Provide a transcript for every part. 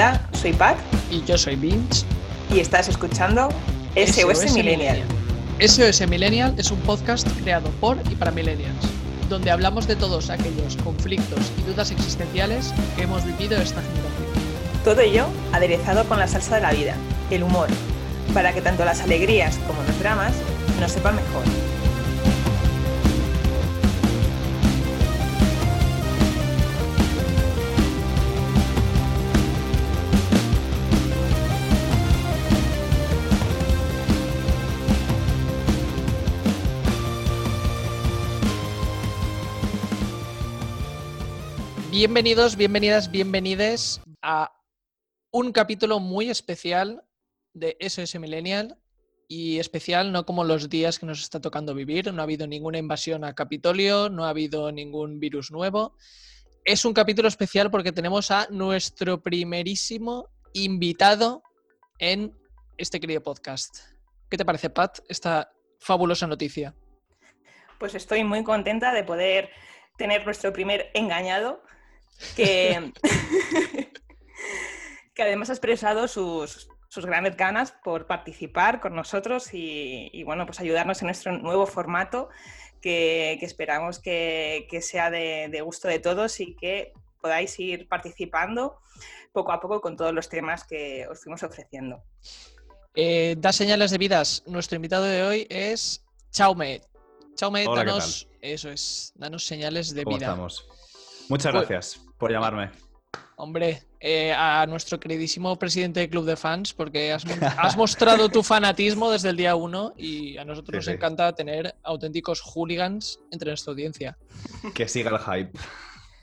Hola, soy Pat. Y yo soy Vince. Y estás escuchando SOS, Millennial. SOS Millennial es un podcast creado por y para millennials, donde hablamos de todos aquellos conflictos y dudas existenciales que hemos vivido esta generación. Todo ello aderezado con la salsa de la vida, el humor, para que tanto las alegrías como los dramas nos sepan mejor. Bienvenidos, bienvenidas, bienvenides a un capítulo muy especial de SOS Millennial y especial no como los días que nos está tocando vivir. No ha habido ninguna invasión a Capitolio, no ha habido ningún virus nuevo. Es un capítulo especial porque tenemos a nuestro primerísimo invitado en este querido podcast. ¿Qué te parece, Pat, esta fabulosa noticia? Pues estoy muy contenta de poder tener nuestro primer engañado que, que además ha expresado sus, grandes ganas por participar con nosotros y, bueno, pues ayudarnos en nuestro nuevo formato que, esperamos que, sea de, gusto de todos y que podáis ir participando poco a poco con todos los temas que os fuimos ofreciendo. Eh, da señales de vidas. Nuestro invitado de hoy es Chaume. Chaume, danos, eso es, danos señales de vida. Estamos? Muchas pues gracias por llamarme. Hombre, eh, a nuestro queridísimo presidente del club de fans, porque has, mostrado tu fanatismo desde el día uno y a nosotros nos encanta tener auténticos hooligans entre nuestra audiencia. Que siga el hype.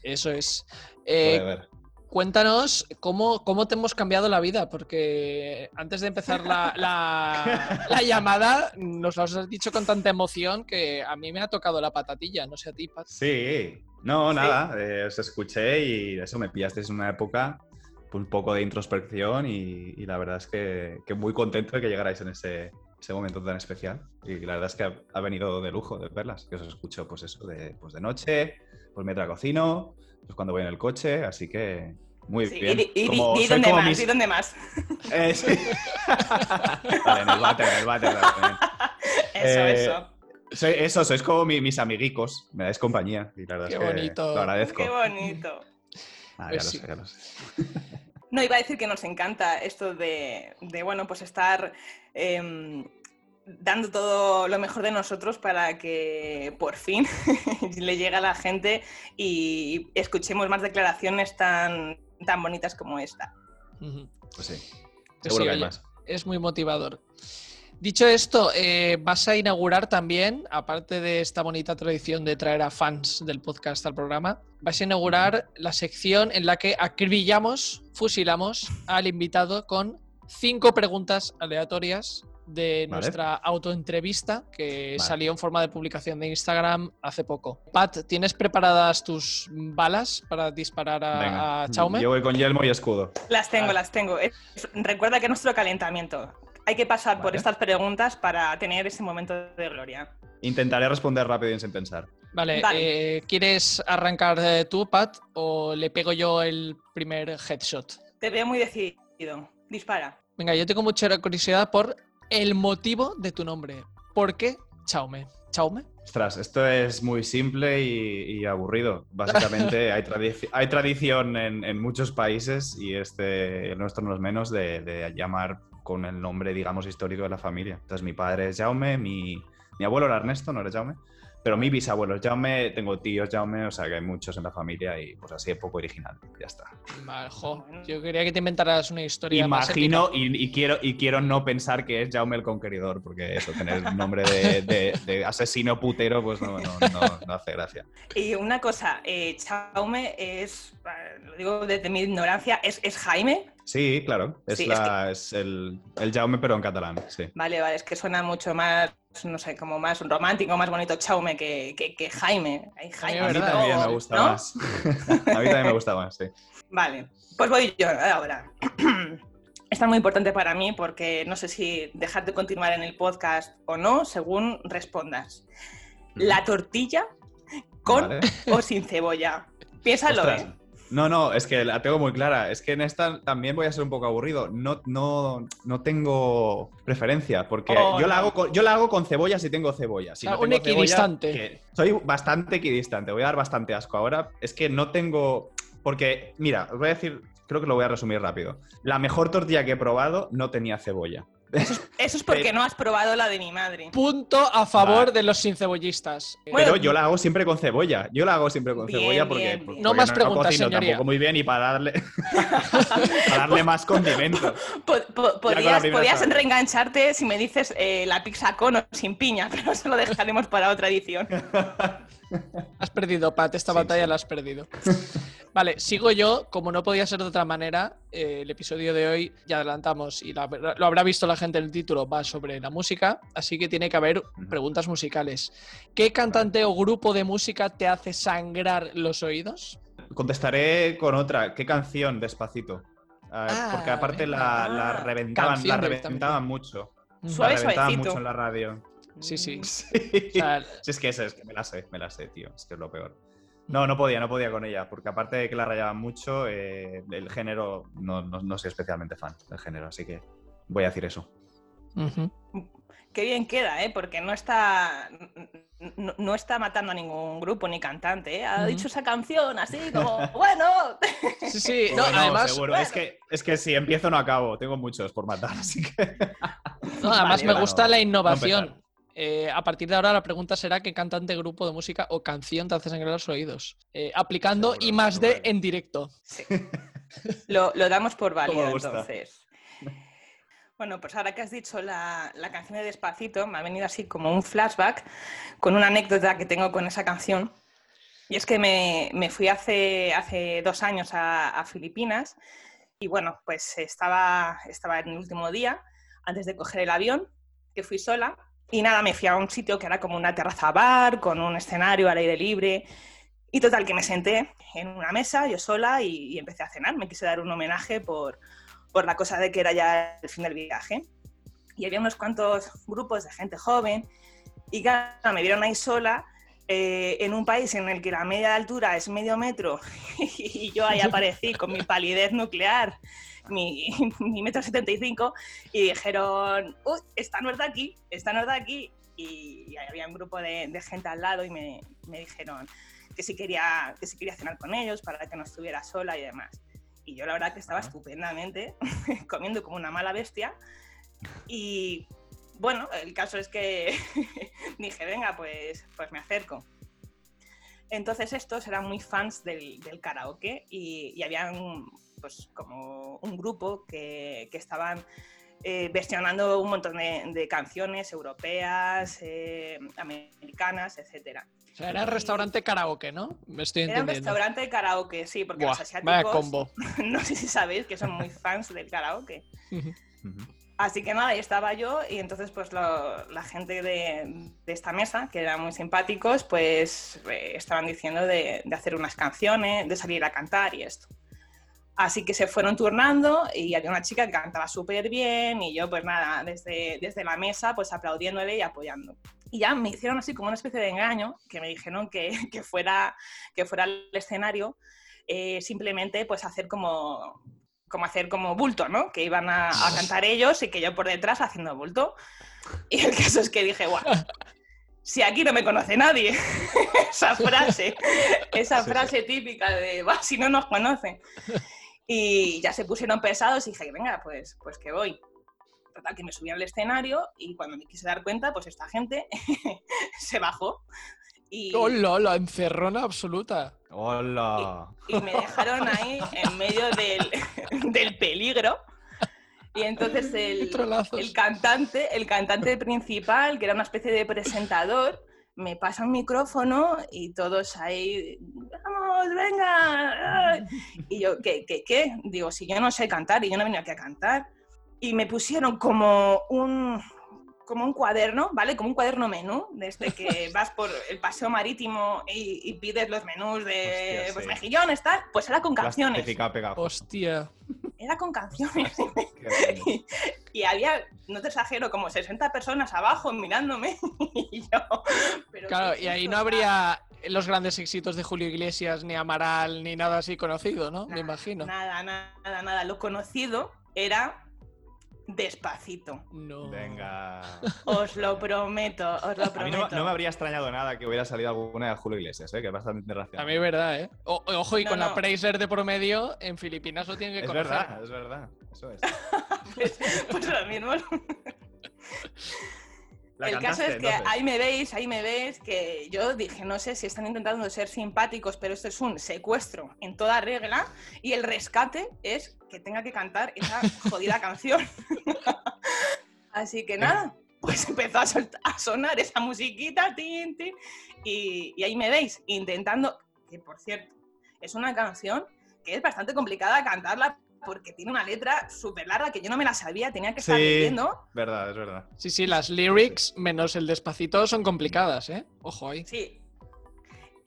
Eso es. Eh, cuéntanos cómo, cómo te hemos cambiado la vida, porque antes de empezar la, la, llamada nos lo has dicho con tanta emoción que a mí me ha tocado la patatilla, no sé a ti, Pat. Sí, no, nada, eh, os escuché y eso me pillaste en una época un poco de introspección y, la verdad es que, muy contento de que llegarais en ese, momento tan especial. Y la verdad es que ha, venido de lujo de verlas, que os escucho pues eso, de, pues de noche, pues mientras cocino, pues cuando voy en el coche, así que muy bien. Y, dónde más, ¿y dónde más? Eh, sí. vale, en el váter, en el váter. Eso, eh, eso eso, sois como mis amiguicos, me dais compañía. Y la verdad Qué bonito. lo agradezco. Qué bonito. Ah, ya, pues lo sé, No, iba a decir que nos encanta esto de, bueno, pues estar em, dando todo lo mejor de nosotros para que por fin le llegue a la gente y escuchemos más declaraciones tan, tan bonitas como esta. Pues sí, seguro que hay más. Es muy motivador. Dicho esto, eh, vas a inaugurar también, aparte de esta bonita tradición de traer a fans del podcast al programa, vas a inaugurar la sección en la que acribillamos, fusilamos al invitado con cinco preguntas aleatorias de nuestra autoentrevista que salió en forma de publicación de Instagram hace poco. Pat, ¿tienes preparadas tus balas para disparar a, Chaume? Yo voy con yelmo y escudo. Las tengo, las tengo. Recuerda que nuestro calentamiento hay que pasar por estas preguntas para tener ese momento de gloria. Intentaré responder rápido y sin pensar. Vale, eh, ¿quieres arrancar eh, tú, Pat, o le pego yo el primer headshot? Te veo muy decidido. Dispara. Venga, yo tengo mucha curiosidad por el motivo de tu nombre. ¿Por qué Chaume? ¿Chaume? Ostras, esto es muy simple y, aburrido. Básicamente hay, hay tradición en, muchos países y este, el nuestro no es menos de llamar con el nombre, digamos, histórico de la familia. Entonces, mi padre es Jaume, mi, mi abuelo era Ernesto, no era Jaume, pero mi bisabuelo es Jaume, tengo tíos Jaume, o sea que hay muchos en la familia y pues así es poco original, ya está. Vale, yo quería que te inventaras una historia Imagino y, quiero, y quiero no pensar que es Jaume el Conqueridor, porque eso, tener un nombre de, asesino putero, pues no, no, hace gracia. Y una cosa, eh, Jaume es, lo digo desde mi ignorancia, ¿es, es Jaime? Sí, claro. Es, es, el, el, Jaume, pero en catalán. Sí. Vale, vale, es que suena mucho más, no sé, como más romántico, más bonito Chaume que, que, Jaime. Jaime. A mí también me gusta más. a mí también me gusta más, sí. Vale, pues voy yo ahora. Esta es muy importante para mí porque no sé si dejarte continuar en el podcast o no, según respondas. ¿La tortilla con o sin cebolla? Piénsalo, ¿eh? No, no, es que la tengo muy clara. Es que en esta también voy a ser un poco aburrido. No, no, no tengo preferencia, porque Oh, yo, la hago con, yo la hago con cebolla si tengo cebolla. Si sea, no un tengo equidistante. soy bastante equidistante, voy a dar bastante asco. Ahora es que no tengo... Porque, mira, os voy a decir, creo que lo voy a resumir rápido. La mejor tortilla que he probado no tenía cebolla. Eso es porque Pero- no has probado la de mi madre. Punto a favor de los sin cebollistas. Eh, Bueno, Pero yo la hago siempre con cebolla. Yo la hago siempre con Bien, cebolla porque, bien, porque. No más preguntas, cocino señoría. tampoco muy bien y para darle, para darle más condimento. Po- po- con la podías primera podías frase. reengancharte si me dices eh, la pizza con o sin piña, pero eso lo dejaremos para otra edición. Has perdido, Pat, esta Sí, batalla sí. la has perdido. Vale, sigo yo. Como no podía ser de otra manera, eh, el episodio de hoy, ya adelantamos, y la- lo habrá visto la gente en el título, va sobre la música, así que tiene que haber preguntas musicales. ¿Qué cantante o grupo de música te hace sangrar los oídos? Contestaré con otra. ¿Qué canción? Despacito. Ah, Ah, porque aparte la, la ah, reventaban, canción la reventaban mucho. Suave, la reventaban suavecito. mucho en la radio. Sí, sí. Sí. O sea, Sí, es que es, es que me la sé, me la sé, tío. Es que es lo peor. No, no podía, no podía con ella, porque aparte de que la rayaban mucho, eh, el género, no, no, no soy especialmente fan del género, así que voy a decir eso. Qué bien queda, ¿eh? Porque no está, no, no está matando a ningún grupo ni cantante, ¿eh? Ha dicho esa canción así como, bueno. Sí, sí. No, Bueno, además, seguro. bueno. Es, que, es que si empiezo no acabo, tengo muchos por matar, así que... no, además Vale, me gusta la no innovación. Eh, a partir de ahora la pregunta será qué cantante, grupo de música o canción te hace sangrar los oídos. Eh, aplicando Seguro, y más de seguro. en directo. Sí. Lo, lo damos por válido, entonces. Bueno, pues ahora que has dicho la, la canción de Despacito, me ha venido así como un flashback con una anécdota que tengo con esa canción. Y es que me, me fui hace, hace dos años a, a Filipinas y bueno, pues estaba, estaba en el último día, antes de coger el avión, que fui sola. Y nada, me fui a un sitio que era como una terraza bar, con un escenario al aire libre. Y total, que me senté en una mesa, yo sola, y, y empecé a cenar. Me quise dar un homenaje por, por la cosa de que era ya el fin del viaje. Y había unos cuantos grupos de gente joven, y claro, me vieron ahí sola, eh, en un país en el que la media de altura es medio metro, y yo ahí aparecí con mi palidez nuclear, mi, mi metro setenta y cinco, y dijeron, uy, esta no es de aquí, esta no es de aquí. Y, había un grupo de, de gente al lado y me, me dijeron que si, quería, que si quería cenar con ellos para que no estuviera sola y demás. Y yo la verdad que estaba estupendamente, comiendo como una mala bestia. Y bueno, el caso es que dije, venga, pues, pues me acerco. Entonces estos eran muy fans del, del karaoke y, y habían pues como un grupo que, que estaban eh, versionando un montón de, de canciones europeas, eh, americanas. O sea, era restaurante karaoke, ¿no? Me estoy Era un entendiendo. restaurante de karaoke, sí, porque Buah, los vaya asiáticos, combo. no sé si sabéis que son muy fans del karaoke. Así que nada, ahí estaba yo y entonces pues lo- la gente de, de esta mesa, que eran muy simpáticos, pues eh, estaban diciendo de, de hacer unas canciones, de salir a cantar y esto. Así que se fueron turnando y había una chica que cantaba súper bien y yo pues nada, desde, desde la mesa pues aplaudiéndole y apoyando. Y ya me hicieron así como una especie de engaño, que me dijeron que, que fuera, que fuera al escenario eh, simplemente pues hacer como, como hacer como bulto, ¿no? Que iban a, a cantar ellos y que yo por detrás haciendo bulto. Y el caso es que dije, guau, si aquí no me conoce nadie, esa frase, esa frase típica de, va, si no nos conocen. Y ya se pusieron pesados y dije, venga, pues, pues que voy. Total, que me subí al escenario y cuando me quise dar cuenta, pues esta gente se bajó. Y, ¡Hola, la encerrona absoluta! ¡Hola! y me dejaron ahí en medio del, del peligro. Y entonces ¡Qué el, el cantante, el cantante principal, que era una especie de presentador, me pasa un micrófono y todos ahí, vamos, venga. ay". Y yo, ¿qué, qué, qué? Digo, si yo no sé cantar y yo no venía aquí a cantar. Y me pusieron como un, como un cuaderno, ¿vale? Como un cuaderno menú, desde que vas por el paseo marítimo y, y pides los menús de Hostia, pues, sí. mejillones, tal, pues era con canciones. ¡Hostia! Era con canciones. Y había, no te exagero, como 60 personas abajo mirándome. y yo, pero Claro, ¿qué y ahí no habría los grandes éxitos de Julio Iglesias, ni Amaral, ni nada así conocido, ¿no? Me Nada, imagino. Nada, nada, nada. Lo conocido era despacito. No. Venga. Os lo prometo, os lo A mí no, prometo. no me habría extrañado nada que hubiera salido alguna de Julio Iglesias, ¿eh? que es bastante A racional. mí es verdad, ¿eh? O- ojo, y No, con la no. Praiser de promedio, en Filipinas lo tienen que Es conocer. verdad, es verdad. Eso es. Pues, pues lo mismo. La el caso es que entonces. ahí me veis, ahí me veis, que yo dije, no sé si están intentando ser simpáticos, pero esto es un secuestro en toda regla y el rescate es que tenga que cantar esa jodida canción. Así que nada, pues empezó a, sonar esa musiquita, tin, tin, y, y ahí me veis intentando, que por cierto, es una canción que es bastante complicada cantarla porque tiene una letra súper larga que yo no me la sabía, tenía que estar Sí. leyendo. Verdad, es verdad. Sí, sí, las lyrics menos el despacito son complicadas, ¿eh? Ojo ahí. Sí.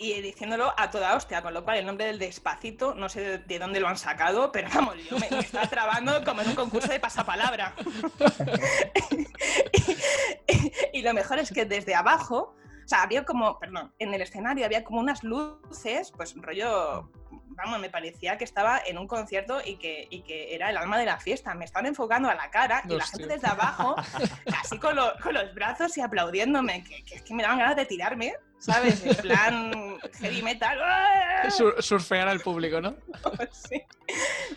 Y diciéndolo a toda hostia, con lo cual el nombre del despacito, no sé de, de dónde lo han sacado, pero vamos, me, estaba trabando como en un concurso de pasapalabra. y, y lo mejor es que desde abajo, sea, había como, perdón, en el escenario había como unas luces, pues rollo, vamos, me parecía que estaba en un concierto y que, y que era el alma de la fiesta. Me estaban enfocando a la cara y la gente desde abajo, así con, lo- con los brazos y aplaudiéndome, que, que es que me daban ganas de tirarme, ¿sabes? En plan heavy metal. Sur- surfear al público, ¿no? Sí,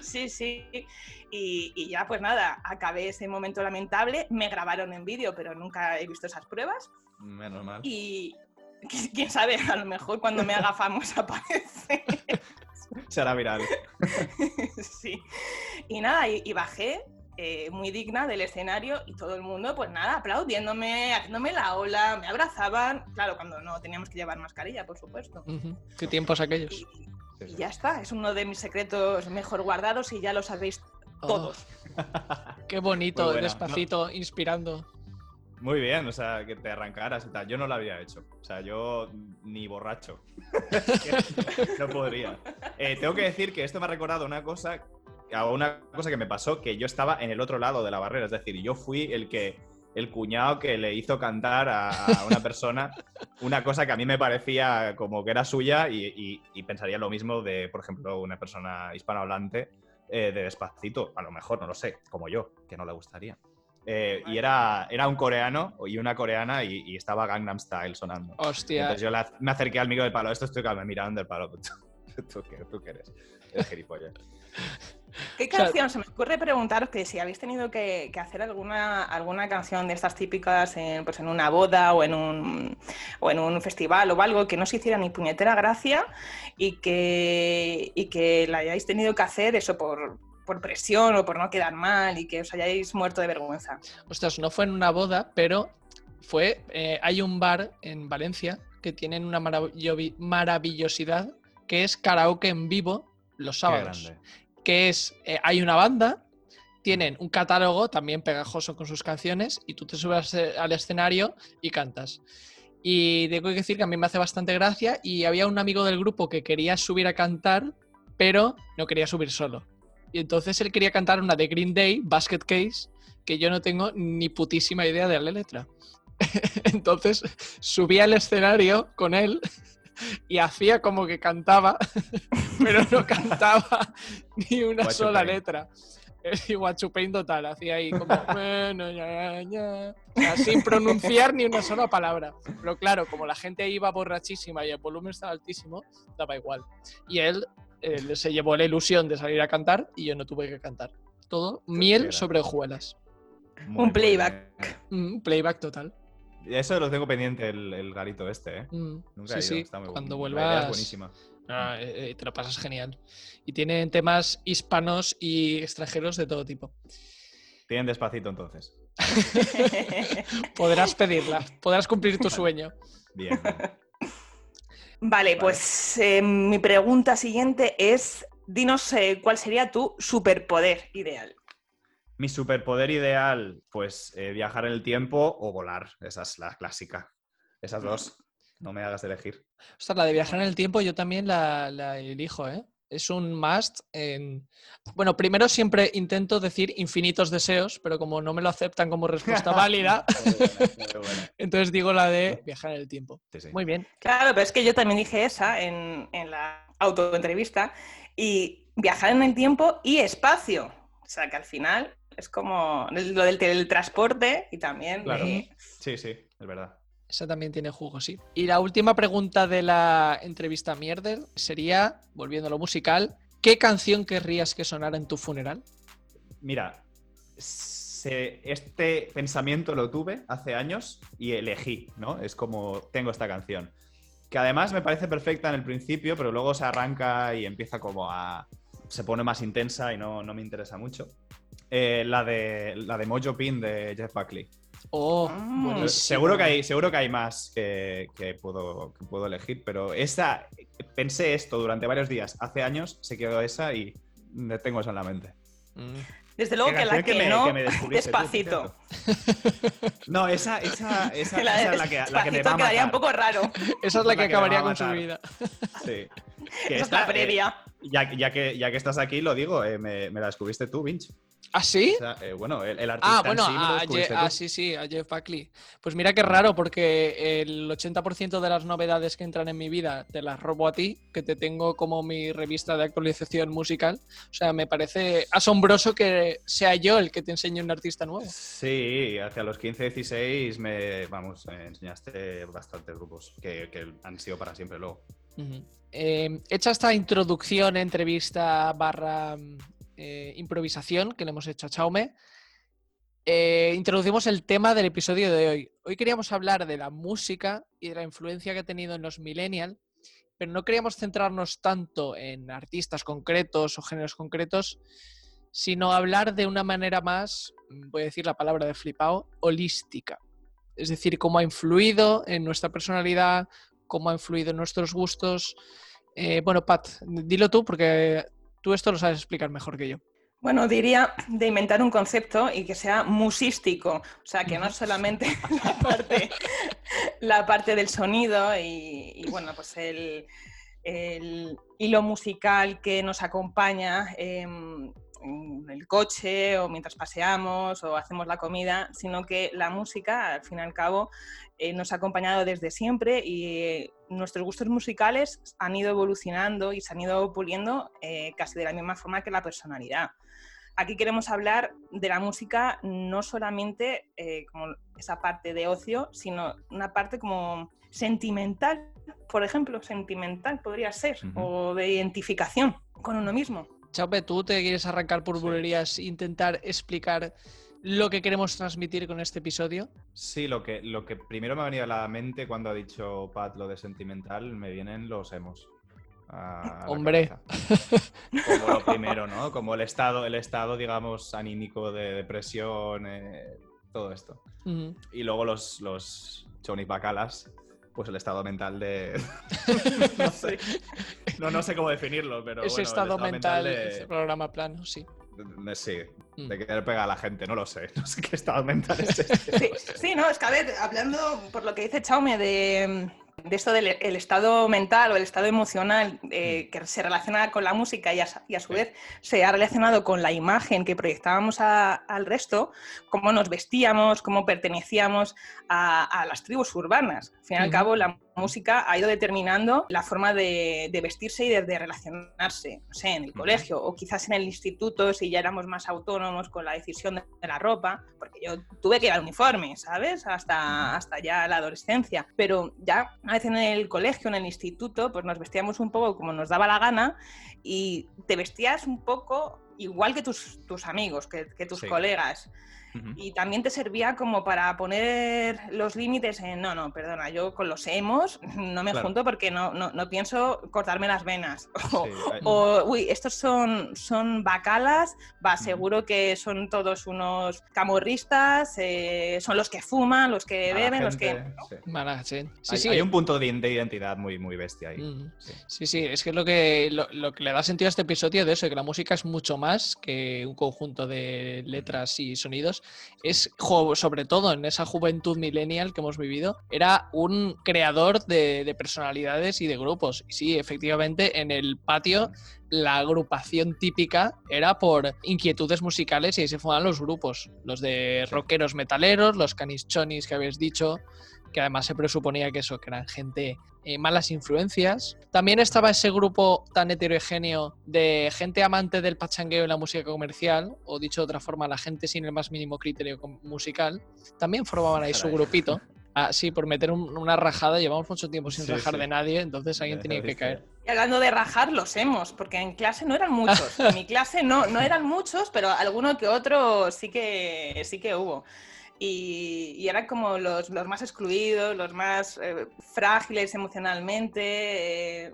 sí. sí. Y, y ya, pues nada, acabé ese momento lamentable. Me grabaron en vídeo, pero nunca he visto esas pruebas. Menos mal. Y qui- quién sabe, a lo mejor cuando me haga famosa aparece. Se hará viral. sí. Y nada, y, y bajé eh, muy digna del escenario y todo el mundo, pues nada, aplaudiéndome, haciéndome la ola, me abrazaban. Claro, cuando no teníamos que llevar mascarilla, por supuesto. ¿Qué tiempos aquellos? Y, Sí, y sí. ya está, es uno de mis secretos mejor guardados y ya lo sabéis Oh, todos. qué bonito, despacito, inspirando. Muy bien, o sea, que te arrancaras y tal. Yo no lo habría hecho. O sea, yo ni borracho. no podría. Eh, tengo que decir que esto me ha recordado una cosa, una cosa que me pasó, que yo estaba en el otro lado de la barrera. Es decir, yo fui el que el cuñado que le hizo cantar a, una persona una cosa que a mí me parecía como que era suya y pensaría lo mismo de, por ejemplo, una persona hispanohablante eh, de despacito. A lo mejor, no lo sé, como yo, que no le gustaría. Eh, y era, era un coreano y una coreana y, y estaba Gangnam Style sonando. Hostia. Entonces yo la- me acerqué al micro del palo. Esto estoy me mirando del palo. ¿Tú, tú qué, ¿Tú qué eres? Eres gilipollas. ¿Qué canción? Se me ocurre preguntaros que si habéis tenido que, que hacer alguna, alguna canción de estas típicas en, pues en una boda o en, un, o en un festival o algo que no os hiciera ni puñetera gracia y que, y que la hayáis tenido que hacer eso por, por presión o por no quedar mal y que os hayáis muerto de vergüenza. Ostras, no fue en una boda, pero fue. eh, hay un bar en Valencia que tienen una maravillo- maravillosidad que es karaoke en vivo los sábados. Que es. eh, hay una banda, tienen un catálogo también pegajoso con sus canciones y tú te subes al escenario y cantas. Y tengo que decir que a mí me hace bastante gracia y había un amigo del grupo que quería subir a cantar, pero no quería subir solo. Y entonces él quería cantar una de Green Day, Basket Case, que yo no tengo ni putísima idea de la letra. Entonces subí al escenario con él y hacía como que cantaba, pero no cantaba ni una Guacho sola letra. Es igual Chupain total, hacía ahí como "Bueno, ya, ya", o sea, sin pronunciar ni una sola palabra. Pero claro, como la gente iba borrachísima y el volumen estaba altísimo, daba igual. Y él, él se llevó la ilusión de salir a cantar y yo no tuve que cantar. Todo miel sobre hojuelas. Muy Un playback. bueno. Mm, playback total. Eso lo tengo pendiente, el, el garito este, ¿eh? Mm, Nunca sí, he ido, sí, está muy cuando bueno. Vuelvas es buenísima. ah, eh, eh, te lo pasas genial. Y tienen temas hispanos y extranjeros de todo tipo. Tienen despacito entonces. Podrás pedirla, podrás cumplir tu sueño. Bien. Vale, pues eh, mi pregunta siguiente es, dinos eh, cuál sería tu superpoder ideal. Mi superpoder ideal, pues eh, viajar en el tiempo o volar. Esa es la clásica. Esas dos. No me hagas elegir. Ostras, la de viajar en el tiempo yo también la, la elijo, ¿eh? Es un must. En... Bueno, primero siempre intento decir infinitos deseos, pero como no me lo aceptan como respuesta válida, entonces digo la de viajar en el tiempo. Muy bien. Claro, pero es que yo también dije esa en, en la autoentrevista y viajar en el tiempo y espacio. O sea, que al final es como lo del teletransporte y también... Sí, sí, es verdad. Esa también tiene jugo, sí. Y la última pregunta de la entrevista Mierder sería, volviendo a lo musical, ¿qué canción querrías que sonara en tu funeral? Mira, este pensamiento lo tuve hace años y elegí, ¿no? Es como, tengo esta canción. Que además me parece perfecta en el principio, pero luego se arranca y empieza como a... se pone más intensa y no, no me interesa mucho. Eh, la, de, la de Mojo Pin de Jeff Buckley. Oh, ah. seguro que hay, seguro que hay más que, puedo, puedo elegir, pero esa, pensé esto durante varios días. Hace años se quedó esa y tengo eso en la mente. Mm. Desde luego que la que, no, despacito. no, esa, esa, esa, es la que, la que me va a quedaría un poco raro. Esa es la, que, acabaría con su vida. Sí. Que esa es la previa. Ya, ya, que, ya que estás aquí, lo digo, eh, me, me, la descubriste tú, Vinch. ¿Ah, sí? Eh, bueno, el, artista. Ah, bueno, sí, ah, sí, sí, a Jeff Buckley. Pues mira qué raro, porque el 80% de las novedades que entran en mi vida te las robo a ti, que te tengo como mi revista de actualización musical. O sea, me parece asombroso que sea yo el que te enseñe un artista nuevo. Sí, hacia los 15, 16 me, vamos, me enseñaste bastantes grupos que, han sido para siempre luego. Eh, hecha esta introducción, entrevista barra eh, improvisación que le hemos hecho a Chaume, eh, introducimos el tema del episodio de hoy. Hoy queríamos hablar de la música y de la influencia que ha tenido en los millennials, pero no queríamos centrarnos tanto en artistas concretos o géneros concretos, sino hablar de una manera más, voy a decir la palabra de flipao, holística. Es decir, cómo ha influido en nuestra personalidad, cómo ha influido en nuestros gustos. Eh, bueno, Pat, dilo tú porque Tú esto lo sabes explicar mejor que yo. Bueno, diría de inventar un concepto y que sea musístico, o sea, que no solamente la parte, la parte del sonido y, bueno, pues el, hilo musical que nos acompaña en el coche o mientras paseamos o hacemos la comida, sino que la música, al fin y al cabo, eh, nos ha acompañado desde siempre y nuestros gustos musicales han ido evolucionando y se han ido puliendo eh, casi de la misma forma que la personalidad. Aquí queremos hablar de la música no solamente eh, como esa parte de ocio, sino una parte como sentimental, por ejemplo, sentimental podría ser, o de identificación con uno mismo. Chaupe, ¿tú te quieres arrancar por bulerías e intentar explicar lo que queremos transmitir con este episodio? Sí, lo que, lo que primero me ha venido a la mente cuando ha dicho Pat lo de sentimental, me vienen los emos. Hombre. Como lo primero, ¿no? Como el estado, el estado, digamos, anímico de depresión, eh, todo esto. Y luego los, los Johnny Bacalas, pues el estado mental de. no, sé. No, sé cómo definirlo, pero. Ese estado, mental, de... programa plano, sí. Sí, mm. de querer pegar a la gente, no lo sé. No sé qué estado mental es este. Sí, no, es que a ver, hablando por lo que dice Chaume de, de esto del estado mental o el estado emocional eh, mm. que se relaciona con la música y a, su vez se ha relacionado con la imagen que proyectábamos al resto, cómo nos vestíamos, cómo pertenecíamos a, las tribus urbanas. Al fin y al cabo, la música ha ido determinando la forma de, vestirse y de, relacionarse, no sé, en el colegio o quizás en el instituto si ya éramos más autónomos con la decisión de, la ropa, porque yo tuve que ir al uniforme, ¿sabes? Hasta, hasta ya la adolescencia, pero ya una vez en el colegio, en el instituto, pues nos vestíamos un poco como nos daba la gana y te vestías un poco igual que tus, tus amigos, que, tus colegas. Y también te servía como para poner los límites en, no, no, perdona, yo con los hemos no me junto porque no, no, no, pienso cortarme las venas. O, uy, estos son, son bacalas, va, seguro que son todos unos camorristas, eh, son los que fuman, los que beben, los que... Sí. Sí, hay, un punto de, identidad muy, muy bestia ahí. sí. sí, es que lo que, lo, lo que le da sentido a este episodio de eso, que la música es mucho más que un conjunto de letras y sonidos. Es, sobre todo en esa juventud millennial que hemos vivido, era un creador de, de personalidades y de grupos. Y sí, efectivamente, en el patio la agrupación típica era por inquietudes musicales y ahí se forman los grupos, los de rockeros metaleros, los canischonis que habéis dicho, que además se presuponía que eso, que eran gente eh, malas influencias. También estaba ese grupo tan heterogéneo de gente amante del pachangueo y la música comercial, o dicho de otra forma, la gente sin el más mínimo criterio musical. También formaban ahí su grupito. Ah, sí, por meter una rajada, llevamos mucho tiempo sin rajar de nadie, entonces alguien tenía que caer. Y hablando de rajar, los hemos, porque en clase no eran muchos. En mi clase no, no eran muchos, pero alguno que otro sí que, sí que hubo y, eran como los, los, más excluidos, los más eh, frágiles emocionalmente. Eh,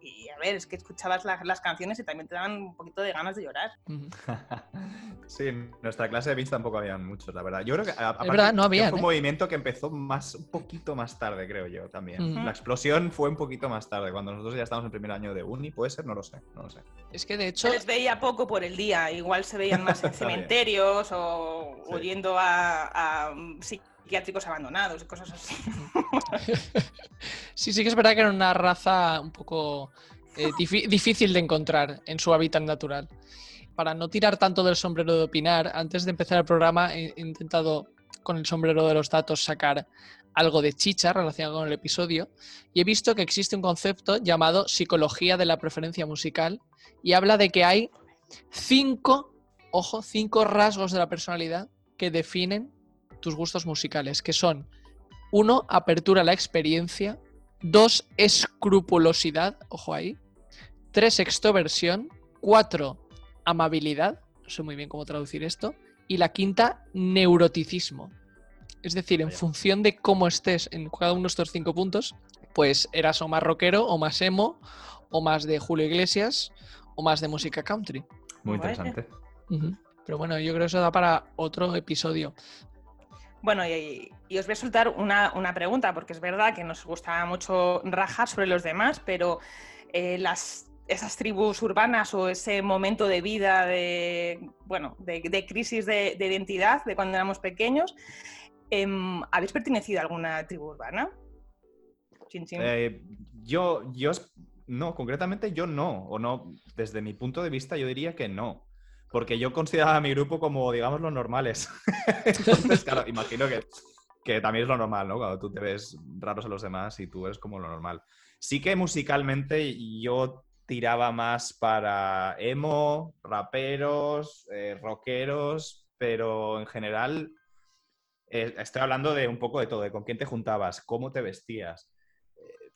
y, a ver, es que escuchabas las canciones y también te daban un poquito de ganas de llorar. sí, en nuestra clase de Vince tampoco habían muchos, la verdad. Yo creo que, es verdad, no había. Fue un ¿eh? movimiento que empezó más, un poquito más tarde, creo yo, también. La explosión fue un poquito más tarde, cuando nosotros ya estábamos en primer año de uni, puede ser, no lo sé, no lo sé. Es que de hecho... Se les veía poco por el día, igual se veían más en cementerios o huyendo a, a psiquiátricos abandonados y cosas así. sí, sí que es verdad que era una raza un poco eh, difícil de encontrar en su hábitat natural. Para no tirar tanto del sombrero de opinar, antes de empezar el programa he intentado con el sombrero de los datos sacar algo de chicha relacionado con el episodio y he visto que existe un concepto llamado psicología de la preferencia musical y habla de que hay cinco, ojo, cinco rasgos de la personalidad que definen tus gustos musicales, que son uno, apertura a la experiencia, dos, escrupulosidad, ojo ahí, tres, extroversión, cuatro, amabilidad, no sé muy bien cómo traducir esto, y la quinta, neuroticismo. Es decir, en función de cómo estés en cada uno de estos cinco puntos, pues eras o más rockero, o más emo, o más de Julio Iglesias, o más de música country. Muy interesante. Pero bueno, yo creo que eso da para otro episodio. Bueno, y, os voy a soltar una, pregunta, porque es verdad que nos gusta mucho rajar sobre los demás, pero eh, las, esas tribus urbanas o ese momento de vida, de, bueno, de, crisis de, identidad de cuando éramos pequeños, em, ¿habéis pertenecido a alguna tribu urbana? Eh, yo, yo, no, concretamente yo no, o no, desde mi punto de vista yo diría que no porque yo consideraba a mi grupo como, digamos, los normales. Entonces, claro, imagino que, que también es lo normal, ¿no? Cuando tú te ves raros a los demás y tú eres como lo normal. Sí que musicalmente yo tiraba más para emo, raperos, eh, rockeros, pero en general eh, estoy hablando de un poco de todo, de con quién te juntabas, cómo te vestías, eh,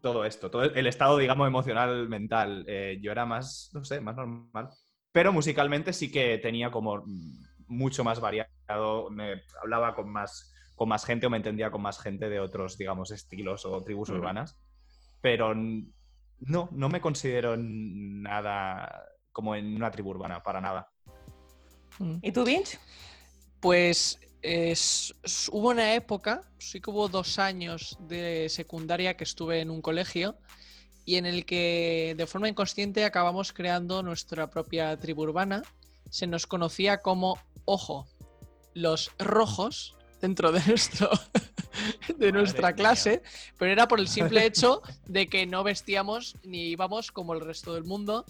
todo esto, todo el estado, digamos, emocional, mental. yo era más, no sé, más normal. Pero musicalmente sí que tenía como mucho más variado, me hablaba con más, con más gente o me entendía con más gente de otros, digamos, estilos o tribus urbanas. Pero no, no me considero nada como en una tribu urbana, para nada. Mm. ¿Y tú, Vinch? Pues hubo una época, sí que hubo dos años de secundaria que estuve en un colegio y en el que de forma inconsciente acabamos creando nuestra propia tribu urbana. Se nos conocía como, ojo, los rojos dentro de, nuestro, de nuestra clase, pero era por el simple hecho de que no vestíamos ni íbamos como el resto del mundo.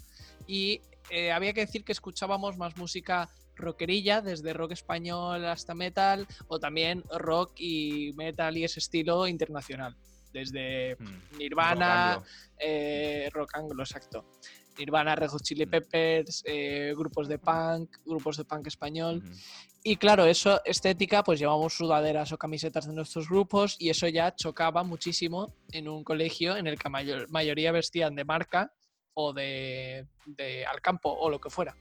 Y eh, había que decir que escuchábamos más música rockerilla, desde rock español hasta metal, o también rock y metal y ese estilo internacional desde hmm. Nirvana, eh, rock, anglo, exacto. Nirvana, Red Hot Chili hmm. Peppers, eh, grupos de punk, grupos de punk español. Y claro, eso, estética, pues llevamos sudaderas o camisetas de nuestros grupos y eso ya chocaba muchísimo en un colegio en el que la mayoría vestían de marca o de, al campo o lo que fuera.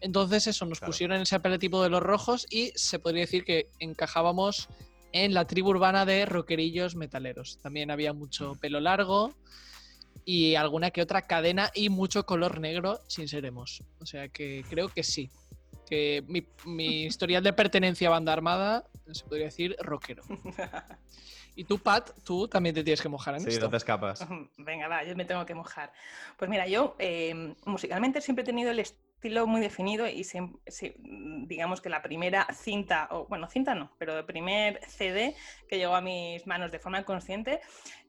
Entonces eso, nos pusieron ese apelativo de los rojos y se podría decir que encajábamos en la tribu urbana de rockerillos metaleros. También había mucho pelo largo y alguna que otra cadena y mucho color negro sin seremos. O sea que creo que sí. Que mi, historial de pertenencia a banda armada se podría decir rockero. Y tú, Pat, tú también te tienes que mojar en sí, esto. Sí, no te escapas. Venga, va, yo me tengo que mojar. Pues mira, yo eh, musicalmente siempre he tenido el estilo muy definido y digamos que la primera cinta, o bueno, cinta no, pero el primer CD que llegó a mis manos de forma consciente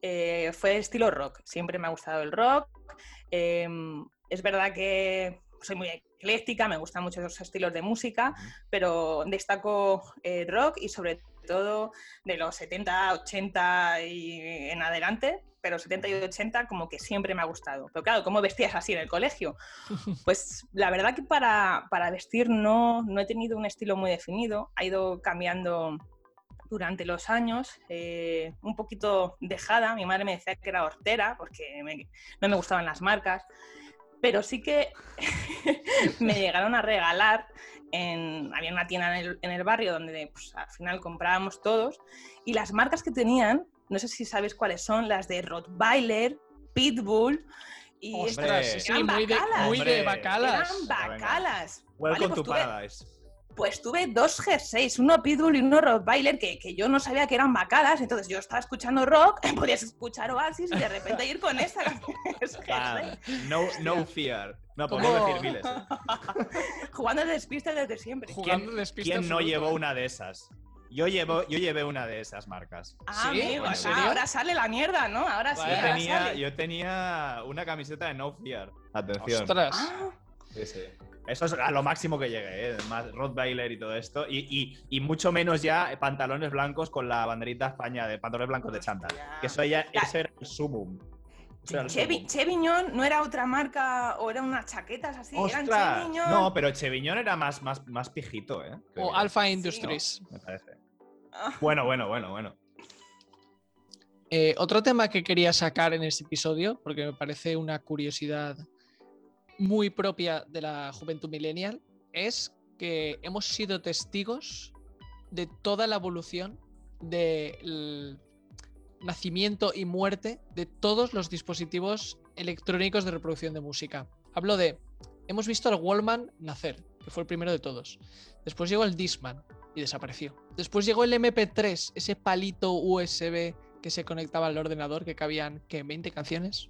eh, fue estilo rock. Siempre me ha gustado el rock. Em, es verdad que soy muy ecléctica, me gustan mucho esos estilos de música, pero destaco eh, rock y sobre todo de los 70, 80 y en adelante, pero 70 y 80 como que siempre me ha gustado. Pero claro, ¿cómo vestías así en el colegio? Pues la verdad que para, para vestir no, no he tenido un estilo muy definido, ha ido cambiando durante los años, eh, un poquito dejada. Mi madre me decía que era hortera porque no me gustaban las marcas pero sí que me llegaron a regalar, en, había una tienda en el, barrio donde pues, al final comprábamos todos, y las marcas que tenían, no sé si sabes cuáles son, las de Rottweiler, Pitbull, y Ostras, sí, muy, de, muy de bacalas. Eran bacalas. Welcome to paradise pues tuve dos G6, uno Pitbull y uno Rottweiler, que, que yo no sabía que eran bacadas, entonces yo estaba escuchando rock, podías escuchar Oasis y de repente ir con esa. no, no fear. No, podemos decir miles. ¿eh? Jugando de despiste desde siempre. ¿Quién, ¿quién no llevó una de esas? Yo, llevo, yo llevé una de esas marcas. Ah, ¿Sí? amigo, ahora sale la mierda, ¿no? Ahora sí. Yo, tenía, yo tenía una camiseta de No Fear. Atención. ¡Ostras! Ah. Sí, sí. Eso es a lo máximo que llegué, ¿eh? más Rottweiler y todo esto. Y, mucho menos ya pantalones blancos con la banderita España de pantalones blancos de Chantal. Que eso ya era el sumum. Cheviñón no era otra marca o eran unas chaquetas así, No, pero Cheviñón era más, más, más pijito, ¿eh? o Alpha Industries. Me parece. Ah. Bueno, bueno, bueno, bueno. Eh, otro tema que quería sacar en este episodio, porque me parece una curiosidad muy propia de la juventud millennial es que hemos sido testigos de toda la evolución del nacimiento y muerte de todos los dispositivos electrónicos de reproducción de música. Hablo de, hemos visto al Wallman nacer, que fue el primero de todos. Después llegó el Discman y desapareció. Después llegó el MP3, ese palito USB que se conectaba al ordenador, que cabían, ¿qué? ¿20 canciones?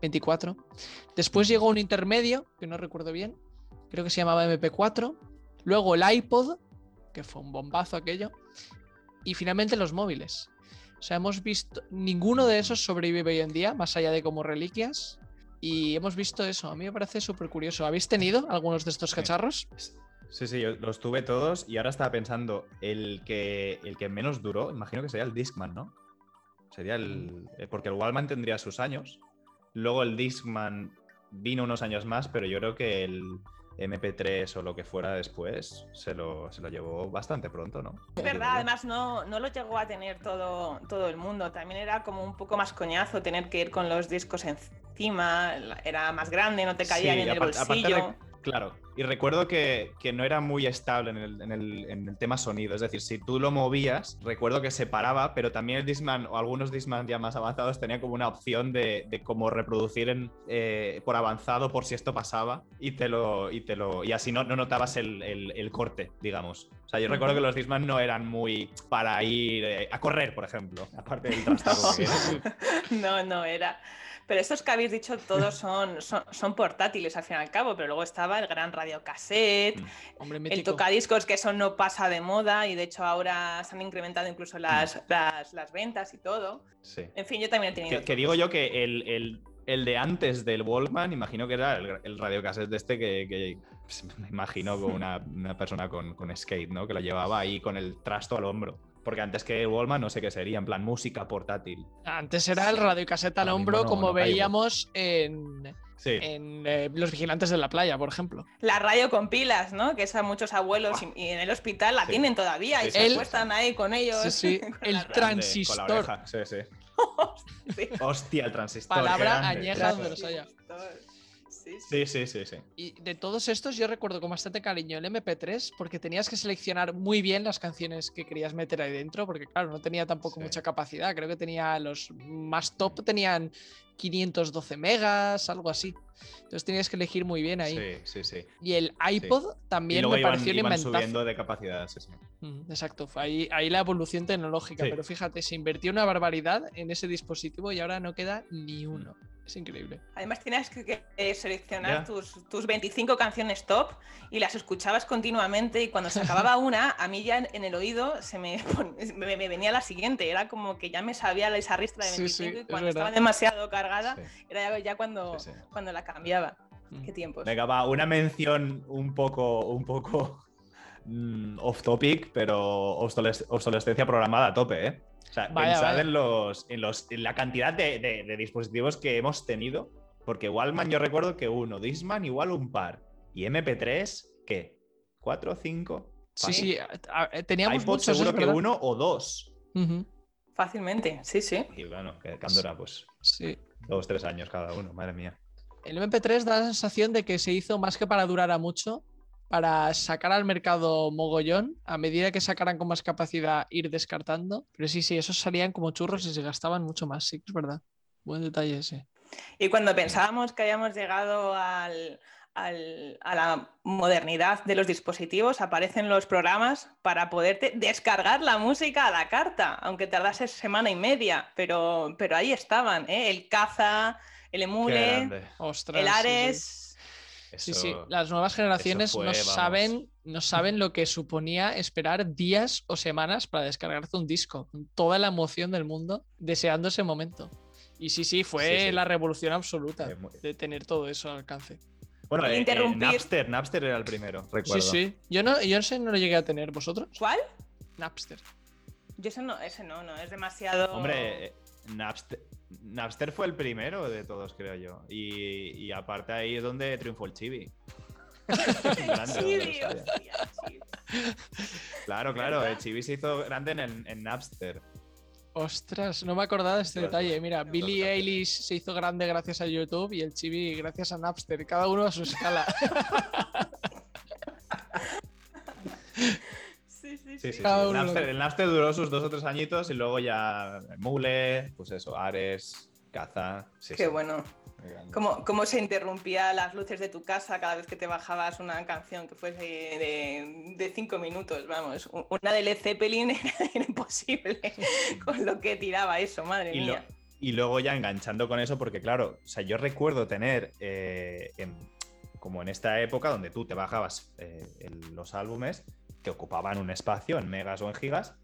24. Después llegó un intermedio, que no recuerdo bien, creo que se llamaba MP4. Luego el iPod, que fue un bombazo aquello. Y finalmente los móviles. O sea, hemos visto, ninguno de esos sobrevive hoy en día, más allá de como reliquias. Y hemos visto eso, a mí me parece súper curioso. ¿Habéis tenido algunos de estos cacharros? Sí, sí, yo los tuve todos y ahora estaba pensando, el que, el que menos duró, imagino que sería el Discman, ¿no? Sería el. Eh, porque el Wallman tendría sus años. Luego el Discman vino unos años más, pero yo creo que el MP3 o lo que fuera después se lo, se lo llevó bastante pronto, ¿no? Es verdad, además no, no lo llegó a tener todo, todo el mundo. También era como un poco más coñazo tener que ir con los discos encima, era más grande, no te caían en el bolsillo. Claro, y recuerdo que, no era muy estable en el, tema sonido, es decir, si tú lo movías, recuerdo que se paraba, pero también el Discman o algunos Discman ya más avanzados tenían como una opción de, de cómo reproducir en, eh, por avanzado por si esto pasaba y te lo y te lo y así no, no notabas el, corte, digamos. O sea, yo recuerdo que los Discman no eran muy para ir eh, a correr, por ejemplo, aparte del trastorno que No, no era pero estos que habéis dicho todos son, son, portátiles al fin y al cabo, pero luego estaba el gran radiocassette, mm. el tocadiscos, que eso no pasa de moda y de hecho ahora se han incrementado incluso mm. las, las, ventas y todo. Sí. En fin, yo también he tenido. Que, digo yo que el, de antes del Walkman, imagino que era el, el radiocassette de este que, pues, me imagino con una, persona con, con skate, ¿no? Que lo llevaba ahí con el trasto al hombro. Porque antes que el Wallman no sé qué sería, en plan música portátil. Antes era el radio caseta al hombro, como veíamos en, en eh, Los Vigilantes de la Playa, por ejemplo. La radio con pilas, ¿no? Que a muchos abuelos y, en el hospital la tienen todavía y se acuestan ahí con ellos. Sí, sí. el transistor. Sí, sí. Hostia, el transistor. Palabra añeja donde los haya. Sí sí. sí, sí, Y de todos estos yo recuerdo con bastante cariño el MP3 porque tenías que seleccionar muy bien las canciones que querías meter ahí dentro porque claro, no tenía tampoco mucha capacidad. Creo que tenía los más top tenían 512 megas, algo así. Entonces tenías que elegir muy bien ahí. Sí, sí, sí. Y el iPod también me pareció iban subiendo de capacidad, sí, sí. exacto, ahí, ahí la evolución tecnológica. Pero fíjate, se invirtió una barbaridad en ese dispositivo y ahora no queda ni uno. Es increíble. Además tenías que, seleccionar tus, tus, 25 canciones top y las escuchabas continuamente y cuando se acababa una, a mí ya en, el oído se me, me, venía la siguiente. Era como que ya me sabía esa ristra de 25 y cuando estaba demasiado cargada era ya, cuando, cuando la cambiaba. Mm. Qué tiempos. Venga, va, una mención un poco, un poco mm, off topic, pero obsolescencia programada a tope, ¿eh? O sea, pensad En, los, en, los, en la cantidad de, dispositivos que hemos tenido, porque Wallman yo recuerdo que uno, Disman igual un par, y MP3, ¿qué? ¿Cuatro, cinco? Sí, sí, teníamos iPod muchos, seguro que uno o dos. Fácilmente, sí, sí. Y bueno, que Candora, pues sí. dos, tres años cada uno, madre mía. El MP3 da la sensación de que se hizo más que para durar a mucho, para sacar al mercado mogollón, a medida que sacaran con más capacidad, ir descartando. Pero sí, sí, esos salían como churros y se gastaban mucho más, sí, es verdad. Buen detalle ese. Y cuando pensábamos que habíamos llegado al, a la modernidad de los dispositivos, aparecen los programas para poderte descargar la música a la carta, aunque tardase semana y media, pero, pero ahí estaban, ¿eh? el Caza, el Emule, el Ares. Sí, sí, las nuevas generaciones no, saben, no saben lo que suponía esperar días o semanas para descargarte un disco, con toda la emoción del mundo, deseando ese momento. Y sí, sí, fue la revolución absoluta de tener todo eso al alcance. Bueno, eh, eh, Napster, Napster era el primero, recuerdo. Sí, sí. Yo no, yo ese no lo llegué a tener, ¿vosotros? ¿Cuál? Napster. Yo ese no, ese no, no, es demasiado. Hombre, eh, Napster, Napster fue el primero de todos, creo yo. Y, aparte ahí es donde triunfó el Chibi. Chibi, Claro, claro, el Chibi se hizo grande en, Napster. Ostras, no me acordaba de este detalle. Mira, Billy Eilish se hizo grande gracias a YouTube y el Chibi gracias a Napster. Cada uno a su escala. Sí, sí, el, Napster, duró sus dos o tres añitos y luego ya Mule, pues eso, Ares, Caza. Qué bueno. ¿Cómo, ¿Cómo, se interrumpía las luces de tu casa cada vez que te bajabas una canción que fuese de, de cinco minutos? Vamos, una de Led Zeppelin era, imposible con lo que tiraba eso, madre mía. y luego ya enganchando con eso, porque claro, o sea, yo recuerdo tener, eh, como en esta época donde tú te bajabas eh, los álbumes, que ocupaban un espacio en megas o en gigas,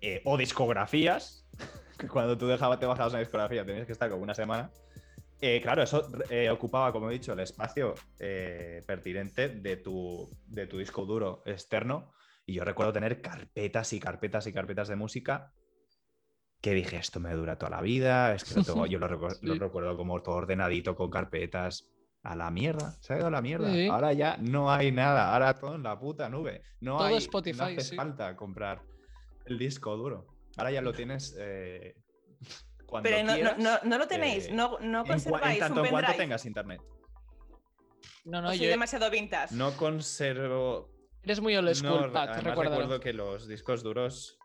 eh, o discografías, que cuando tú dejabas, te bajabas una discografía tenías que estar como una semana. Eh, claro, eso eh, ocupaba, como he dicho, el espacio pertinente de tu, de tu disco duro externo. Y yo recuerdo tener carpetas y carpetas y carpetas de música que dije, esto me dura toda la vida, es que yo lo, lo, recuerdo como todo ordenadito con carpetas, a la mierda, se ha ido a la mierda. Ahora ya no hay nada, ahora todo en la puta nube. No hay, Spotify, no hace falta comprar el disco duro. Ahora ya lo tienes eh, cuando Pero no, no, no, lo tenéis, eh, no, no conserváis en, tanto en cuanto tengas internet. No, no, yo demasiado vintage. No conservo. Eres muy old school, Pat, recuerdo que los discos duros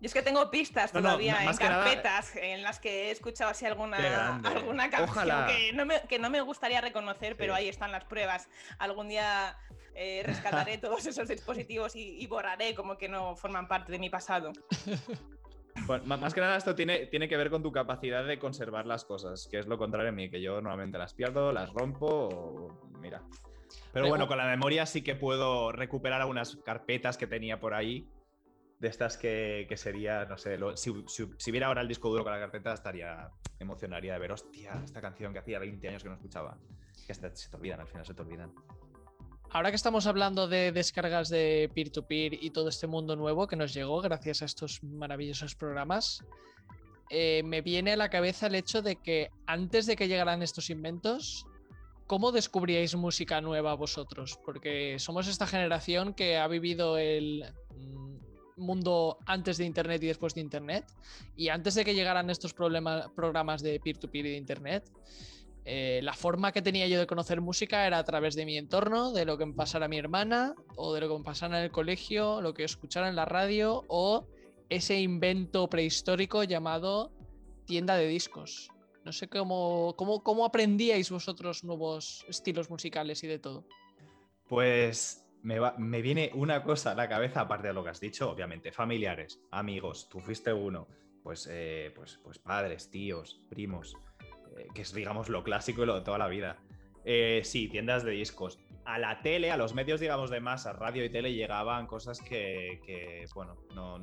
yo es que tengo pistas todavía en carpetas en las que he escuchado así alguna, alguna canción que no, me, que no, me, gustaría reconocer, pero ahí están las pruebas. Algún día eh, rescataré todos esos dispositivos y, borraré como que no forman parte de mi pasado. más que nada esto tiene, tiene que ver con tu capacidad de conservar las cosas, que es lo contrario a mí, que yo normalmente las pierdo, las rompo o mira. Pero bueno, con la memoria sí que puedo recuperar algunas carpetas que tenía por ahí de estas que, sería, no sé, si, si, viera ahora el disco duro con la carpeta, estaría, emocionaría de ver, hostia, esta canción que hacía 20 años que no escuchaba. Que hasta se te olvidan, al final se te olvidan. Ahora que estamos hablando de descargas de peer-to-peer y todo este mundo nuevo que nos llegó gracias a estos maravillosos programas, eh, me viene a la cabeza el hecho de que antes de que llegaran estos inventos, ¿cómo descubríais música nueva vosotros? Porque somos esta generación que ha vivido el mm, mundo antes de Internet y después de Internet. Y antes de que llegaran estos problemas, programas de peer-to-peer y de Internet, eh, la forma que tenía yo de conocer música era a través de mi entorno, de lo que me pasara mi hermana, o de lo que me pasara en el colegio, lo que escuchara en la radio, o ese invento prehistórico llamado tienda de discos. No sé cómo, cómo, cómo aprendíais vosotros nuevos estilos musicales y de todo. Pues me, viene una cosa a la cabeza, aparte de lo que has dicho, obviamente, familiares, amigos, tú fuiste uno, pues, eh, pues, pues padres, tíos, primos, eh, que es, digamos, lo clásico y lo de toda la vida. Eh, sí, tiendas de discos. A la tele, a los medios, digamos, de masa, radio y tele, llegaban cosas que, que, bueno, no,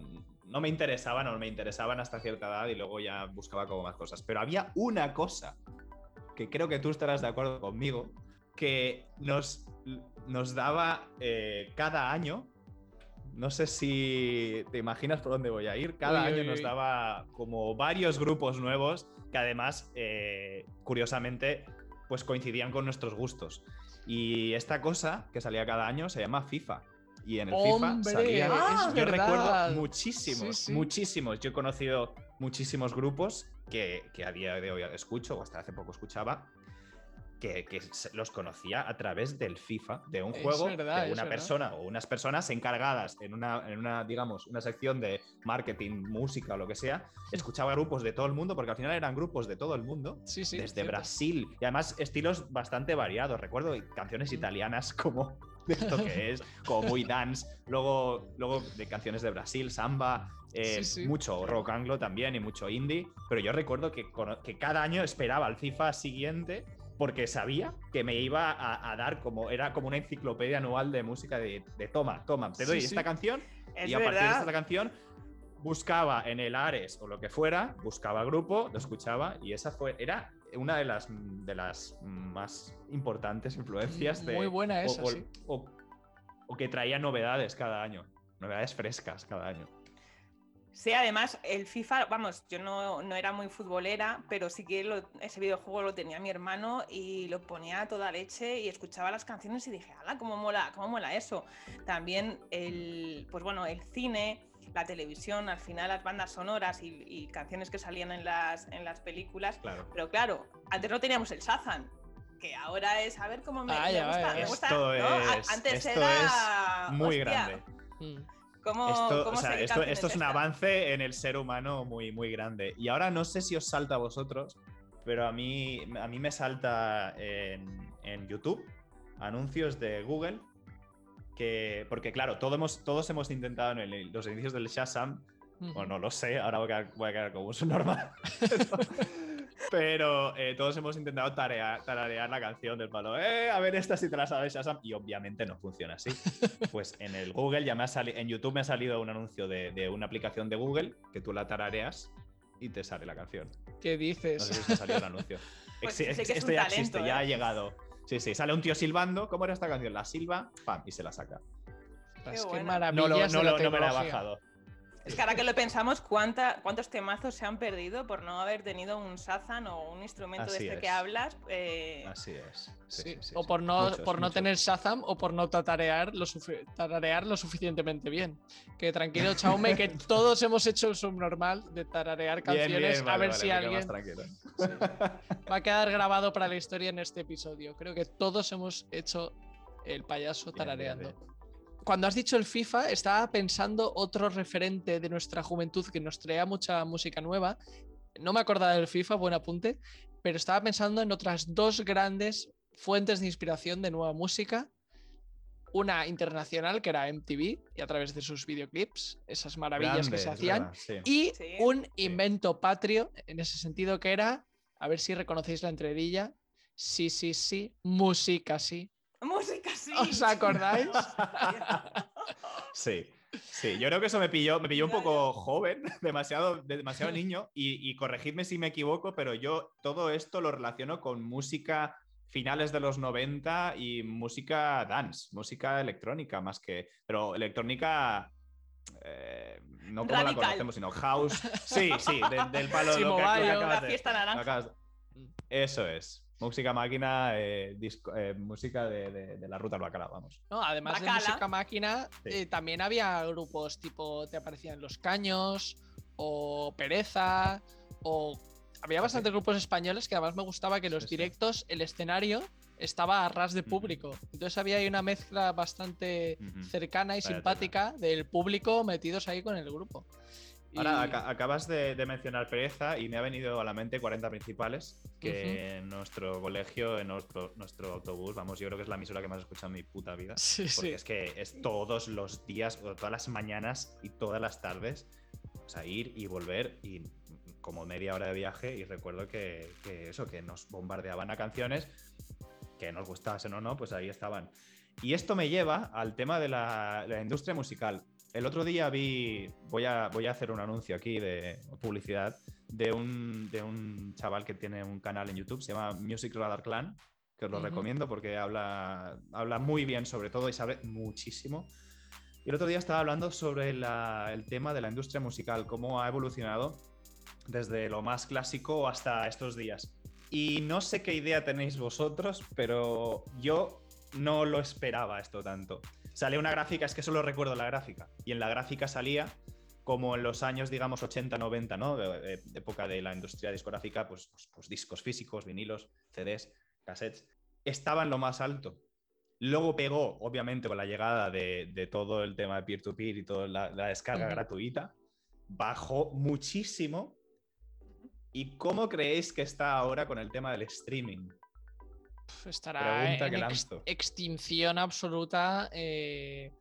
no me interesaban o me interesaban hasta cierta edad y luego ya buscaba como más cosas. Pero había una cosa que creo que tú estarás de acuerdo conmigo, que nos, nos daba eh, cada año, no sé si te imaginas por dónde voy a ir, cada Uy, año uy, nos uy. daba como varios grupos nuevos que además, eh, curiosamente, pues coincidían con nuestros gustos. Y esta cosa que salía cada año se llama FIFA. Y en el Hombre, FIFA salían, es yo recuerdo muchísimos, Sí, sí. muchísimos. Yo he conocido muchísimos grupos que, que a día de hoy escucho, o hasta hace poco escuchaba, que, que los conocía a través del FIFA, de un Es juego verdad, de una verdad. persona o unas personas encargadas en una, en una, digamos, una sección de marketing, música o lo que sea, escuchaba grupos de todo el mundo, porque al final eran grupos de todo el mundo, Sí, sí. desde. Brasil y además estilos bastante variados. Recuerdo canciones italianas como esto que es, como muy dance. Luego, luego de canciones de Brasil, samba, eh, Sí, sí. mucho rock anglo también y mucho indie. Pero yo recuerdo que, que cada año esperaba al FIFA siguiente porque sabía que me iba a, a dar como era como una enciclopedia anual de música de, de toma, toma, te doy sí. esta canción Es y a partir de esta canción buscaba en el Ares o lo que fuera, buscaba grupo, lo escuchaba y esa fue era una de las de las más importantes influencias de Muy buena esa, o, o- sí. o- o que traía novedades cada año, novedades frescas cada año. Sí, además el FIFA, vamos, yo no, no era muy futbolera, pero sí que lo- ese videojuego lo tenía mi hermano y lo ponía a toda leche y escuchaba las canciones y dije, ¡hala, cómo mola, cómo mola eso! También el, pues bueno, el cine, la televisión, al final las bandas sonoras y, y canciones que salían en las, en las películas. Claro. Pero claro, antes no teníamos el Shazam, que ahora es, a ver cómo me, gusta, vaya. me gusta, Esto ¿no? A- es- Antes esto era... Muy hostia, grande. Mm. ¿Cómo, Esto, cómo o sea, sé qué esto, canción esto es un avance en el ser humano muy, muy grande. Y ahora no sé si os salta a vosotros, pero a mí, a mí me salta en, en YouTube anuncios de Google. Que, porque claro, todos hemos, todos hemos intentado en el- los inicios del Shazam, Ujú. bueno, no lo sé, ahora voy a quedar, voy a quedar como un normal. Pero eh, todos hemos intentado tararear la canción del palo. Eh, a ver, esta si te la sabes, Shazam. Y obviamente no funciona así. Pues en el Google ya me ha salido, en YouTube me ha salido un anuncio de, de una aplicación de Google que tú la tarareas y te sale la canción. ¿Qué No dices? sé si ha salido el anuncio. Pues es esto un ya talento, existe, ¿eh? ya ha llegado. Sí, sí, sale un tío silbando. ¿Cómo era esta canción? La silba, pam, y se la saca. Qué qué bueno. maravillas No, no, lo- no me la he bajado. Es que ahora que lo pensamos, ¿cuánta- ¿cuántos temazos se han perdido por no haber tenido un Shazam o un instrumento Así de este es. que hablas? eh, Así es. Sí, Sí, sí, sí, o por no, Muchos, por no muchos. tener Shazam o por no tararear lo, tararear lo suficientemente bien. Que tranquilo, Chaume, que todos hemos hecho el subnormal de tararear canciones bien, a vale, ver vale, si alguien va a quedar grabado para la historia en este episodio. Creo que todos hemos hecho el payaso Bien, bien, tarareando. bien. Cuando has dicho el FIFA, estaba pensando otro referente de nuestra juventud que nos traía mucha música nueva. No me acordaba del FIFA, buen apunte, pero estaba pensando en otras dos grandes fuentes de inspiración de nueva música. Una internacional, que era MTV, y a través de sus videoclips, esas maravillas que se hacían. verdad, sí. Y Sí. un invento patrio, en ese sentido que era, a ver si reconocéis la entrerilla, sí, sí, sí, música, sí. Música, sí. ¿Os acordáis? Sí, sí, yo creo que eso me pilló, me pilló un poco joven, demasiado, demasiado niño, y, y corregidme si me equivoco, pero yo todo esto lo relaciono con música finales de los 90 y música dance, música electrónica más que, pero electrónica... eh, no como la conocemos, sino house. Sí, sí, de- del palo Sí, lo que, lo que Mobayo. acabas La de- fiesta lo naranja. Eso es. Música máquina, eh, disco- eh, música de, de- de la ruta al bacalao, vamos. No, además Bacala. de música máquina, Sí. eh, también había grupos tipo, te aparecían Los Caños, o Pereza, o... Había bastantes grupos españoles que además me gustaba que los Sí, sí. directos, el escenario estaba a ras de público. Entonces había ahí una mezcla bastante cercana y Vaya simpática del público metidos ahí con el grupo. Y- Ahora aca- acabas de, de mencionar pereza y me ha venido a la mente 40 principales, que en nuestro colegio, en nuestro, nuestro autobús, vamos, yo creo que es la emisora que más he escuchado en mi puta vida. Sí, Porque sí. es que es todos los días, o todas las mañanas y todas las tardes, o sea, ir y volver y como media hora de viaje y recuerdo que, que eso, que nos bombardeaban a canciones que nos gustasen o no, pues ahí estaban. Y esto me lleva al tema de la, la industria musical. El otro día vi, voy a, voy a hacer un anuncio aquí de publicidad de un, de un chaval que tiene un canal en YouTube, se llama Music Radar Clan, que os lo recomiendo porque habla, habla muy bien sobre todo y sabe muchísimo. Y el otro día estaba hablando sobre la- el tema de la industria musical, cómo ha evolucionado desde lo más clásico hasta estos días. Y no sé qué idea tenéis vosotros, pero yo no lo esperaba esto tanto. Sale una gráfica, es que solo recuerdo la gráfica. Y en la gráfica salía como en los años, digamos, 80, 90, ¿no? De, época de la industria discográfica, pues, pues, pues discos físicos, vinilos, CDs, cassettes, estaban lo más alto. Luego pegó, obviamente, con la llegada de, de todo el tema de peer-to-peer y toda la, la descarga gratuita, bajó muchísimo. ¿Y cómo creéis que está ahora con el tema del streaming? Estará en que ex- lanzo. extinción absoluta. eh,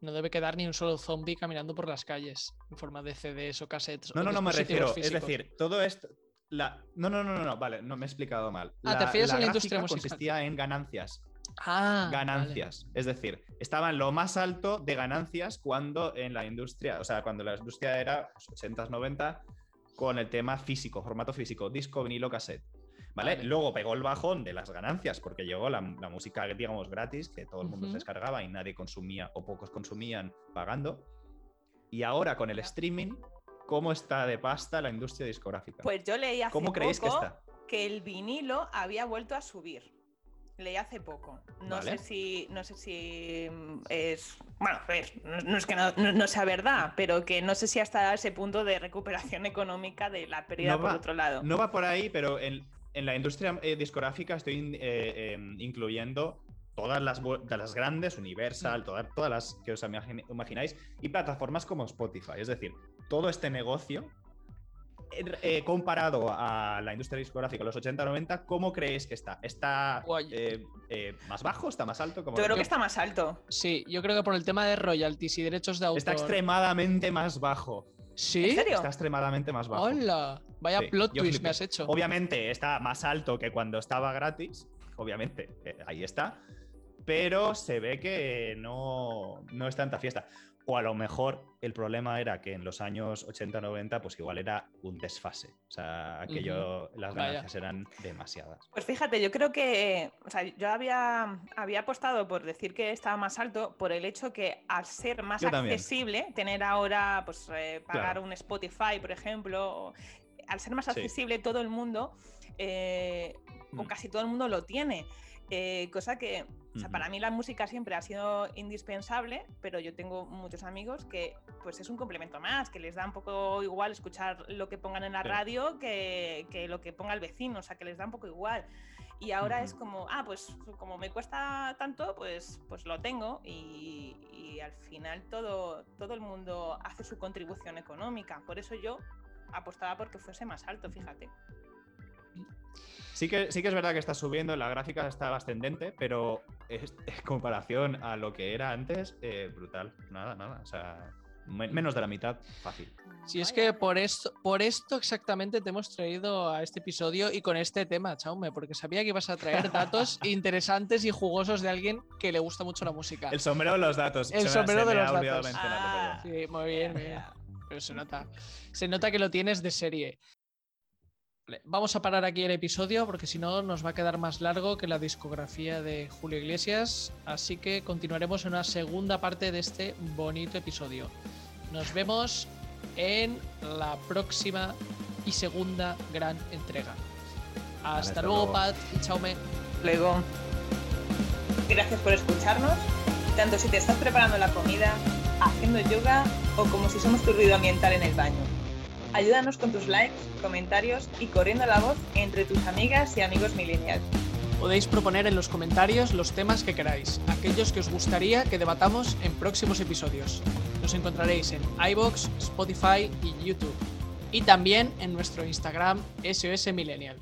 no debe quedar ni un solo zombie caminando por las calles en forma de CDs o cassettes. No, o no, no me refiero. Es decir, todo esto. La... No, no, no, no, no, vale, no me he explicado mal. Ah, ¿te refieres a la industria musical? consistía en ganancias. Ah, vale. ganancias. Es decir, estaba en lo más alto de ganancias cuando en la industria, o sea, cuando la industria era pues, 80s, 90 con el tema físico, formato físico, disco, vinilo, cassette. ¿Vale? Vale. Luego pegó el bajón de las ganancias porque llegó la, la música, digamos, gratis, que todo el mundo Ujú. se descargaba y nadie consumía o pocos consumían pagando. Y ahora con el streaming, ¿cómo está de pasta la industria discográfica? Pues yo leí hace ¿Cómo creéis que poco está? que el vinilo había vuelto a subir. Leí hace poco. No Vale. sé si, no sé si mm, es, bueno, a ver, no, no es que no, no- no sea verdad, pero que no sé si hasta ese punto de recuperación económica de la pérdida por va- otro lado. No va por ahí, pero en, en la industria eh, discográfica estoy eh, eh, incluyendo todas las, de las grandes, Universal, todas, todas las que os imagine- imagináis, y plataformas como Spotify. Es decir, todo este negocio, eh, eh, comparado a la industria discográfica, los 80-90, ¿cómo creéis que está? ¿Está eh, eh, más bajo? ¿Está más alto? ¿Cómo Yo creo que está más alto. Sí, yo creo que por el tema de royalties y derechos de autor. Está extremadamente más bajo. ¿Sí? ¿En serio? Está extremadamente más bajo. Hola. Vaya Sí, plot twist flipé. me has hecho. Obviamente está más alto que cuando estaba gratis, obviamente, eh, ahí está, pero se ve que no, no es tanta fiesta. O a lo mejor el problema era que en los años 80-90, pues igual era un desfase. O sea, aquello, las Vaya. ganancias eran demasiadas. Pues fíjate, yo creo que, o sea, yo había, había apostado por decir que estaba más alto por el hecho que al ser más accesible, tener ahora, pues eh, pagar Claro. un Spotify, por ejemplo, o- al ser más Sí. accesible todo el mundo, eh, o Mm. casi todo el mundo lo tiene. eh, cosa que, o sea, Ujú. para mí la música siempre ha sido indispensable, pero yo tengo muchos amigos que pues es un complemento más, que les da un poco igual escuchar lo que pongan en la Sí. radio que, que lo que ponga el vecino, o sea, que les da un poco igual. Y ahora es como, ah, pues como me cuesta tanto, pues, pues lo tengo y, y al final todo, todo el mundo hace su contribución económica. Por eso yo apostaba porque fuese más alto, fíjate. Sí que, sí que es verdad que está subiendo, la gráfica está ascendente, pero es- en comparación a lo que era antes, eh, brutal. Nada, nada. O sea, me- menos de la mitad, fácil. Si es que por esto, por esto exactamente te hemos traído a este episodio y con este tema, Chaume, porque sabía que ibas a traer datos interesantes y jugosos de alguien que le gusta mucho la música. El sombrero de los datos. El sombrero de los datos. Ah. Sí, muy bien, muy bien. Pero se nota. Se nota que lo tienes de serie. Vale, Vamos a parar aquí el episodio porque si no nos va a quedar más largo que la discografía de Julio Iglesias. Así que continuaremos en una segunda parte de este bonito episodio. Nos vemos en la próxima y segunda gran entrega. Hasta, hasta luego, luego. Pat y Chaume. Luego, gracias por escucharnos, tanto si te estás preparando la comida, haciendo yoga o como si somos tu ruido ambiental en el baño. Ayúdanos con tus likes, comentarios y corriendo la voz entre tus amigas y amigos millennials. Podéis proponer en los comentarios los temas que queráis, aquellos que os gustaría que debatamos en próximos episodios. Nos encontraréis en iBox, Spotify y YouTube. Y también en nuestro Instagram SOS Millennial.